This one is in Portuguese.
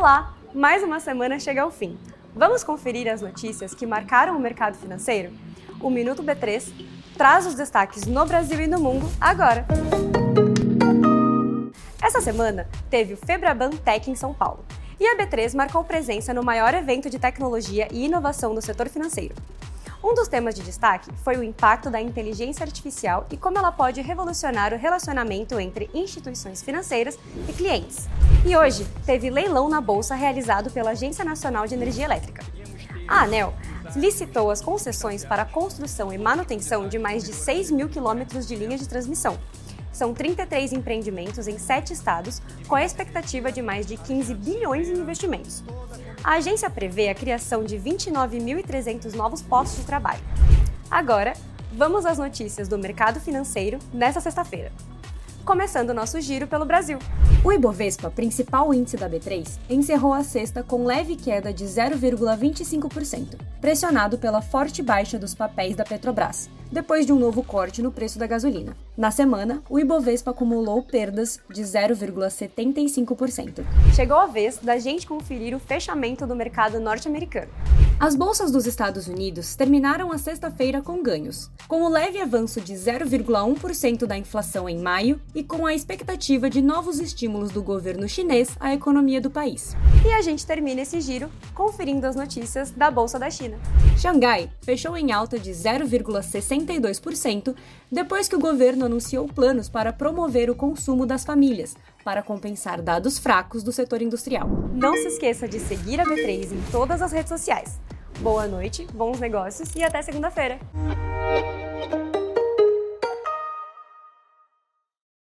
Olá! Mais uma semana chega ao fim. Vamos conferir as notícias que marcaram o mercado financeiro? O Minuto B3 traz os destaques no Brasil e no mundo agora. Essa semana teve o Febraban Tech em São Paulo e a B3 marcou presença no maior evento de tecnologia e inovação do setor financeiro. Um dos temas de destaque foi o impacto da inteligência artificial e como ela pode revolucionar o relacionamento entre instituições financeiras e clientes. E hoje teve leilão na bolsa realizado pela Agência Nacional de Energia Elétrica. A ANEL licitou as concessões para a construção e manutenção de mais de 6 mil quilômetros de linhas de transmissão. São 33 empreendimentos em sete estados, com a expectativa de mais de 15 bilhões em investimentos. A agência prevê a criação de 29.300 novos postos de trabalho. Agora, vamos às notícias do mercado financeiro nesta sexta-feira. Começando nosso giro pelo Brasil. O Ibovespa, principal índice da B3, encerrou a sexta com leve queda de 0,25%, pressionado pela forte baixa dos papéis da Petrobras, depois de um novo corte no preço da gasolina. Na semana, o Ibovespa acumulou perdas de 0,75%. Chegou a vez da gente conferir o fechamento do mercado norte-americano. As bolsas dos Estados Unidos terminaram a sexta-feira com ganhos, com o leve avanço de 0,1% da inflação em maio e com a expectativa de novos estímulos do governo chinês à economia do país. E a gente termina esse giro conferindo as notícias da Bolsa da China. Xangai fechou em alta de 0,62% depois que o governo anunciou planos para promover o consumo das famílias, para compensar dados fracos do setor industrial. Não se esqueça de seguir a B3 em todas as redes sociais. Boa noite, bons negócios e até segunda-feira!